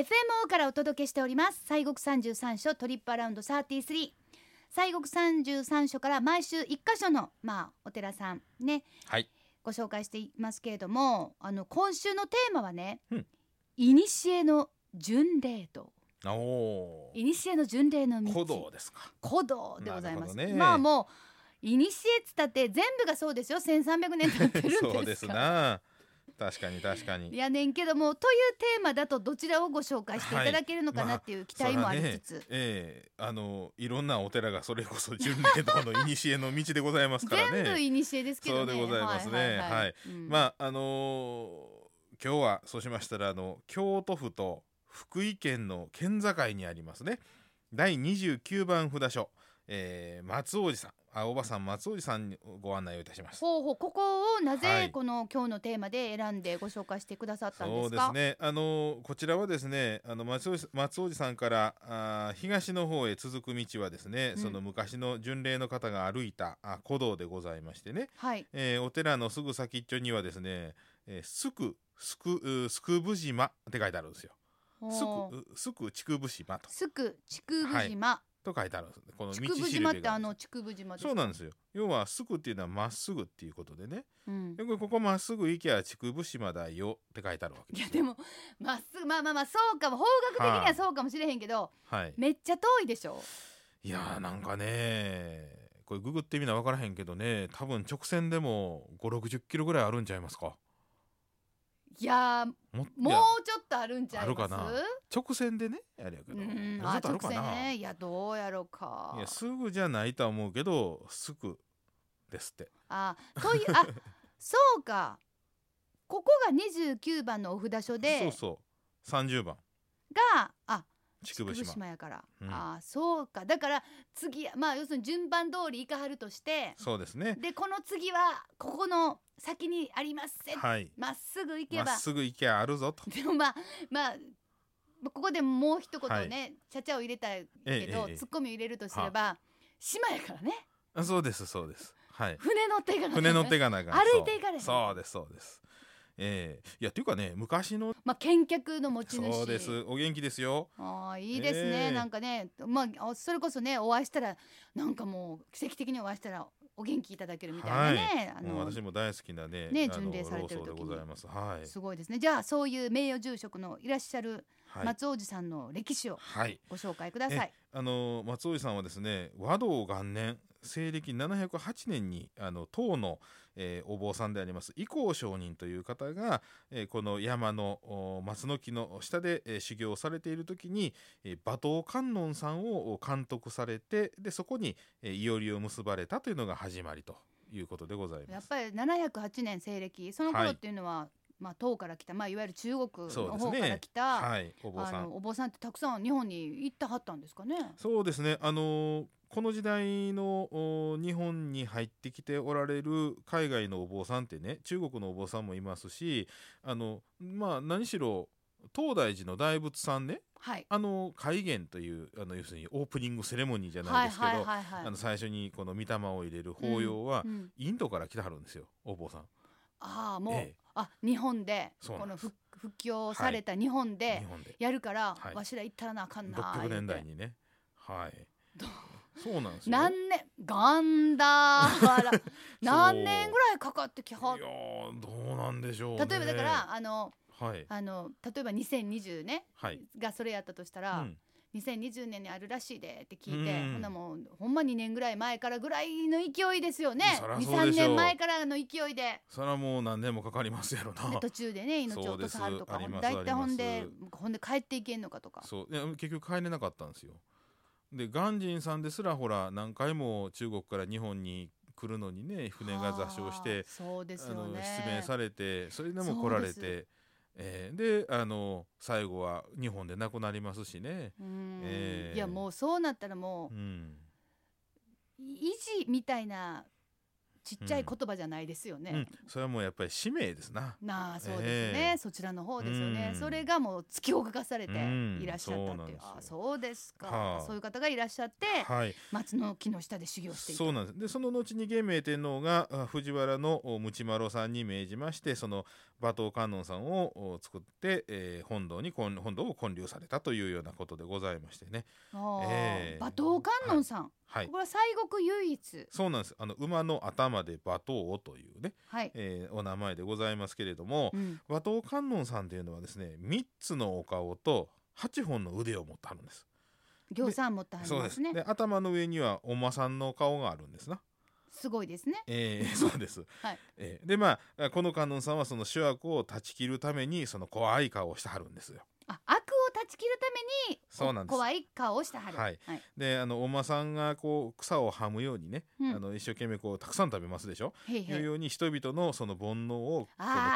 FMO からお届けしております。西国三十三所トリップアラウンド33西国三十三所から毎週一箇所のまあお寺さんねはい。ご紹介していますけれどもあの今週のテーマはねうん「いにしえの巡礼道」いにしえの巡礼の道。古道ですか。古道でございます、ね。まあもういにしえっつったって全部がそうですよ。1300年経ってるんですそうですな確かに確かに。やねんけどもというテーマだとどちらをご紹介していただけるのかなっていう期待もありつつ、そらねええあのいろんなお寺がそれこそ巡礼道の古の道でございますからね。全部いにしえですけどね。そうでございますね。はいうん。まああのー今日はそうしましたらあの京都府と福井県の県境にありますね。第29番札所、えー松王子さんあおばさん松王子さんにご案内をいたします。ほうほうここをなはぜい。この今日のテーマで選んでご紹介してくださったんでそうすかですね。あのこちらはですね、あの松尾松尾寺さんからあー東の方へ続く道はですね、うん。その昔の巡礼の方が歩いたあ古道でございましてね、はい。えーお寺のすぐ先っちょにはですね、えー、すくすくうすくぶ島って書いてあるんですよ。すくう。すく竹生島と。すく竹生島、と書いてあるんです。この道しるべが島ってあの竹生島ですか？そうなんですよ。要はすくっていうのはまっすぐっていうことでね。うんでこれここまっすぐ行きゃ竹生島だよって書いてあるわけですよ。いやでもまっすぐまあまあまあそうかも方角的にはそうかもしれへんけど、はい。めっちゃ遠いでしょ？いやーなんかねこれググってみな分からへんけどね多分直線でも5 6 0キロぐらいあるんちゃいますか？いやーももうちょっとあるんちゃいます？直線でねやりやけど。あ直線ね。いやどうやろうか。いやすぐじゃないとは思うけどすぐですって。あというあ そうか。ここが29番のお札所でそうそう。30番。があ竹生島。やから、うん。あそうか。だから次まあ要するに順番通り行かはるとしてそうですね。でこの次はここの先にありますせはい。まっすぐ行けば。まっすぐ行きゃあるぞと。でもまあまあここでもう一言ね、ちゃちゃを入れたいけど、ええええツッコミを入れるとすれば島やからね。あそうですそうです。はい。船乗ってい。かな船乗っていがかなあかん歩いていかれへん。そうですそうです。ええ。いやっていうかね昔のまあ見客の持ち主。そうです。お元気ですよ。ああいいですね、ええ。なんかねまああそれこそねお会いしたらなんかもう奇跡的にお会いしたらお元気いただけるみたいなね、あのもう私も大好きなねあのね巡礼されてる時に。老僧でございます。はい。すごいですね。じゃあそういう名誉住職のいらっしゃるはい、松王子さんの歴史をはい、ご紹介ください。あの松尾さんはですね和道元年西暦708年にあの唐の、えーお坊さんであります伊光上人という方が、えーこの山のお松の木の下で、えー修行をされている時に、えー馬頭観音さんをお監督されてでそこに、えーいおりを結ばれたというのが始まりということでございます。やっぱり708年西暦その頃っていうのは、まあ東から来たまあいわゆる中国の方から来た、はい、お坊あさん。のお坊さんってたくさん日本に行ったはったんですかね。そうですね、あのーこの時代のお日本に入ってきておられる海外のお坊さんってね中国のお坊さんもいますしあのまあ何しろ東大寺の大仏さんねはい。あの戒厳というあの要するにオープニングセレモニーじゃなはいいですけど。あの最初にこの御霊を入れる法要は、インドから来てはるんですよお坊さん。ああもう、ええ。あ日本でこの復復興された日本日で。やるから、はいわしら行ったらなあかんな600年代にね。はい。どそうなんですよ。何年？ガンダーラ 何年ぐらいかかってきはいやーどうなんでしょう、ね、例えばだからあのはい。あの例えば2020ねはい。がそれやったとしたら、うん。2020年にあるらしいでって聞いて、うん。ほなもうほんま2年ぐらい前からぐらいの勢いですよね。そらそう23でしょう。年前からの勢いで。それはもう何年もかかりますやろな。で途中でね命を落とさはるとか大体ほんでほんで帰っていけんのかとか。そう。いや結局帰れなかったんですよで鑑真さんですらほら何回も中国から日本に来るのにね船が座礁してはあそうですあの失明されてそれでも来られて、えーであの最後は日本で亡くなりますしね、うん。ええいやもうそうなったらもうん、う維持みたいなちっちゃい言葉じゃないですよね、うん、それはもうやっぱり使命ですな。なあそうですね、ええ。そちらの方ですよね、うん。それがもう突き動かされてうん。いらっしゃったっていう、あそうですか、はあ。そういう方がいらっしゃってはい、松の木の下で修行していたそうなんです。でその後に元明天皇があ藤原のおムチマロさんに命じましてその馬頭観音さんをお作って、えー本堂に建本堂を建立されたというようなことでございましてね。えー馬頭観音さん、はい。これは西国唯一。そうなんです。あの馬の頭で馬頭というね、はい、えーお名前でございますけれども、うん、馬頭観音さんというのはですね3つのお顔と8本の腕を持ってあるんです。行さん持ってはりそうです。ますねで頭の上にはお馬さんの顔があるんですな。すごいですね。えー そうです、はい。えーでまあこの観音さんはその主役を断ち切るためにその怖い顔をしてはるんですよ。あ悪を断ち切るためにそうなんです。怖い顔をしてはる。はい。はい。であのお馬さんがこう草をはむようにね、うん。あの一生懸命こうたくさん食べますでしょ？へいへい。いうように人々のその煩悩を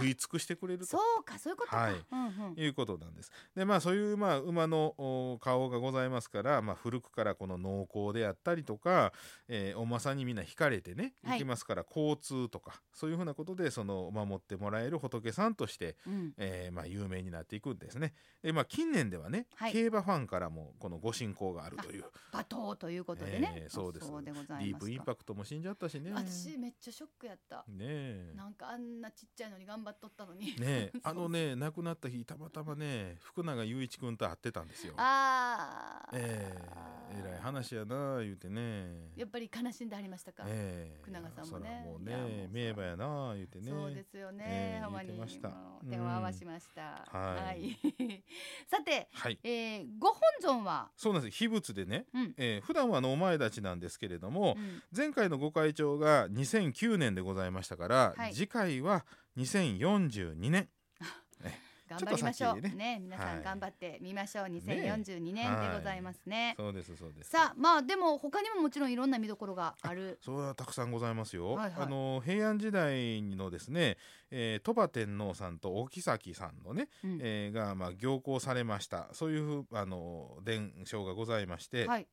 食い尽くしてくれると。そうかそういうことか、はい。うんうん。いうことなんです。でまあそういうまあ馬のお顔がございますから、まあ、古くからこの農耕であったりとか、えーお馬さんにみんな惹かれてねはい。行きますから、交通とかそういうふうなことでその守ってもらえる仏さんとして、うん。えーまあ、有名になっていくんですね。でまあ近年ではね、はい。競馬ファンからもこのご信仰があるという。馬頭ということでね、えーそうです。そうでございディープインパクトも死んじゃったしね。私めっちゃショックやった。ねえ。なんかあんなちっちゃいのに頑張っとったのに。ね あのね亡くなった日たまたまね福永雄一君と会ってたんですよ。あー。えええらい話やな言うてね。やっぱり悲しんでありましたか、ええ福永さんもね。もうね名馬やな言うてね。そうですよね、ええほんまに。言ってました。手を合わしました、うん。はい。さて、はい。えー、ご本尊は、そうなんです。秘仏でね、うん。えー普段はあのお前たちなんですけれども、うん。前回のご会長が2009年でございましたから、はい。次回は2042年。頑張りましょう。ね。ね皆さんはい。頑張ってみましょう、2042年でございますね。そうですそうです。さあまあでも他にももちろんいろんな見どころがある。それはたくさんございますよ。はいはい。あの平安時代のですね、えー鳥羽天皇さんとお妃さんのね、うん。えーがまあ行幸されました。そういうふうあの伝承がございまして、はい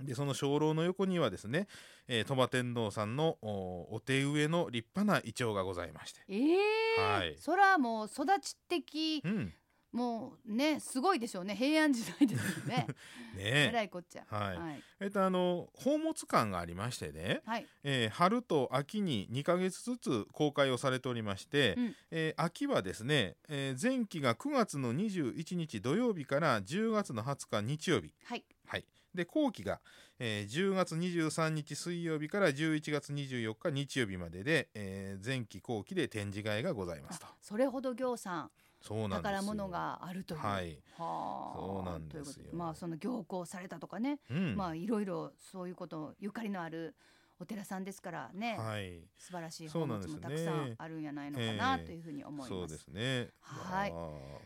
でその鐘楼の横にはですね、えー鳥羽天皇さんのおお手植えの立派なイチョウがございまして、ええーはい。そらもう育ち的うん、もうねすごいでしょうね。平安時代ですよね。え。ねらいこっちゃ。はい。はい、えっとあの宝物館がありましてね、はい。えー春と秋に2ヶ月ずつ公開をされておりまして、うん。えー秋はですね、えー前期が9月の21日土曜日から10月の20日日曜日、はい。はい、で後期が、えー10月23日水曜日から11月24日日曜日までで、えー前期後期で展示会がございますと。あそれほど行さんそうなん宝物があるという。はい、はあ。そうなんですよ。まあその行幸されたとかね、うん。まあいろいろそういうことゆかりのあるお寺さんですからね、はい。素晴らしい宝物もたくさんあるんやないのかなええというふうに思います。そうですね。はい。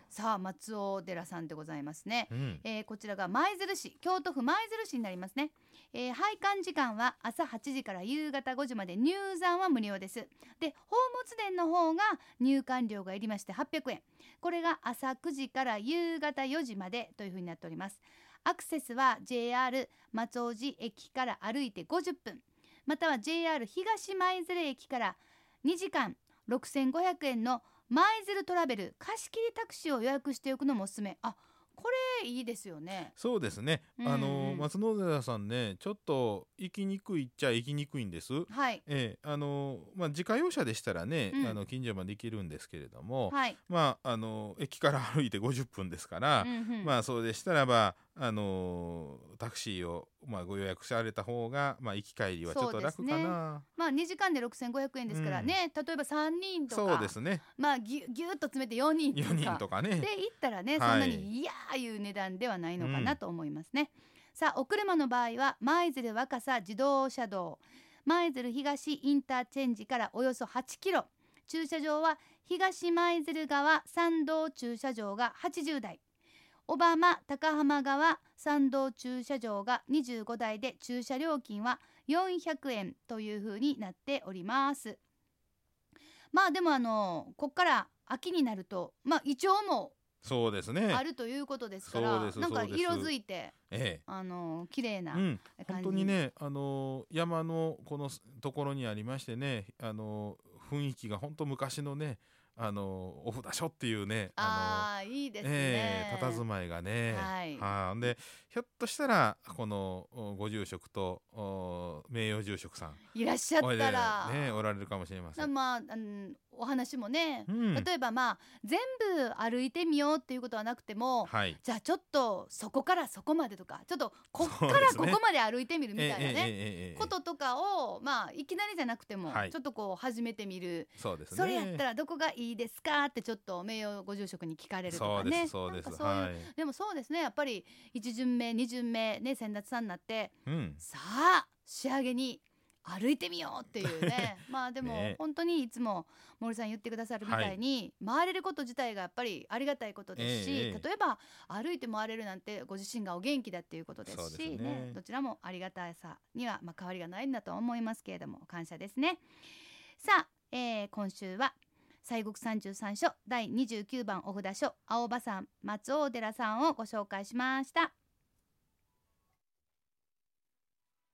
さあ松尾寺さんでございますね。うん。えーこちらが舞鶴市京都府舞鶴市になりますね、えー拝観時間は朝8時から夕方5時まで入山は無料です。で宝物殿の方が入館料がいりまして800円。これが朝9時から夕方4時までというふうになっております。アクセスは JR 松尾寺駅から歩いて50分または JR 東舞鶴駅から2時間6500円の舞鶴トラベル貸切タクシーを予約しておくのもおすすめ。あこれいいですよね。そうですね、うんあの松野寺さんねちょっと行きにくいっちゃ行きにくいんです。はい。ええあのまあ、自家用車でしたらね、うん。あの近所まで行けるんですけれども、はい、まああの駅から歩いて50分ですから、うんうん。まあそうでしたらばあのタクシーを、まあ、ご予約された方が、まあ、行き帰りはちょっと楽かな。まあ2時間で6500円ですからね、例えば3人とか。そうですね。まあぎゅぎゅっと詰めて4人とか。4人とかね。で行ったらね、はい。そんなにいやーいう値段ではないのかなと思いますね、さあお車の場合は舞鶴若狭自動車道。舞鶴東インターチェンジからおよそ8キロ。駐車場は東舞鶴側参道駐車場が80台小浜高浜側参道駐車場が25台で駐車料金は400円というふうになっております。まあでもあのこっから秋になるとまあイチョウもそうですね。あるということですから、なんか色づいてえあの綺麗なえうん、感じ。本当にねあの山のこのところにありましてねあの雰囲気が本当昔のねあのお札所っていうねああいいですね、ええ佇まいがね。はい。あーでひょっとしたらこのご住職と名誉住職さんいらっしゃったら。ねおられるかもしれません。まあ、うん、お話もね、うん、例えばまあ全部歩いてみようっていうことはなくても、はい、じゃあちょっとそこからそこまでとかちょっとこっからここまで歩いてみるみたいなね、ね、こととかをまあいきなりじゃなくても、はい、ちょっとこう始めてみる。そうです、ね、それやったらどこがいいですかってちょっと名誉ご住職に聞かれるとかねそうですそうですでもそうですねやっぱり一巡目二巡目ね先達さんになってうん。さあ仕上げに歩いてみようっていうね。まあでもね。本当にいつも森さん言ってくださるみたいに、回れること自体がやっぱりありがたいことですし、例えば歩いて回れるなんてご自身がお元気だっていうことですしね。どちらもありがたさにはまあ変わりがないんだと思いますけれども感謝ですね。さあ、えー今週は西国三十三所第29番お札所青葉山松尾寺さんをご紹介しました。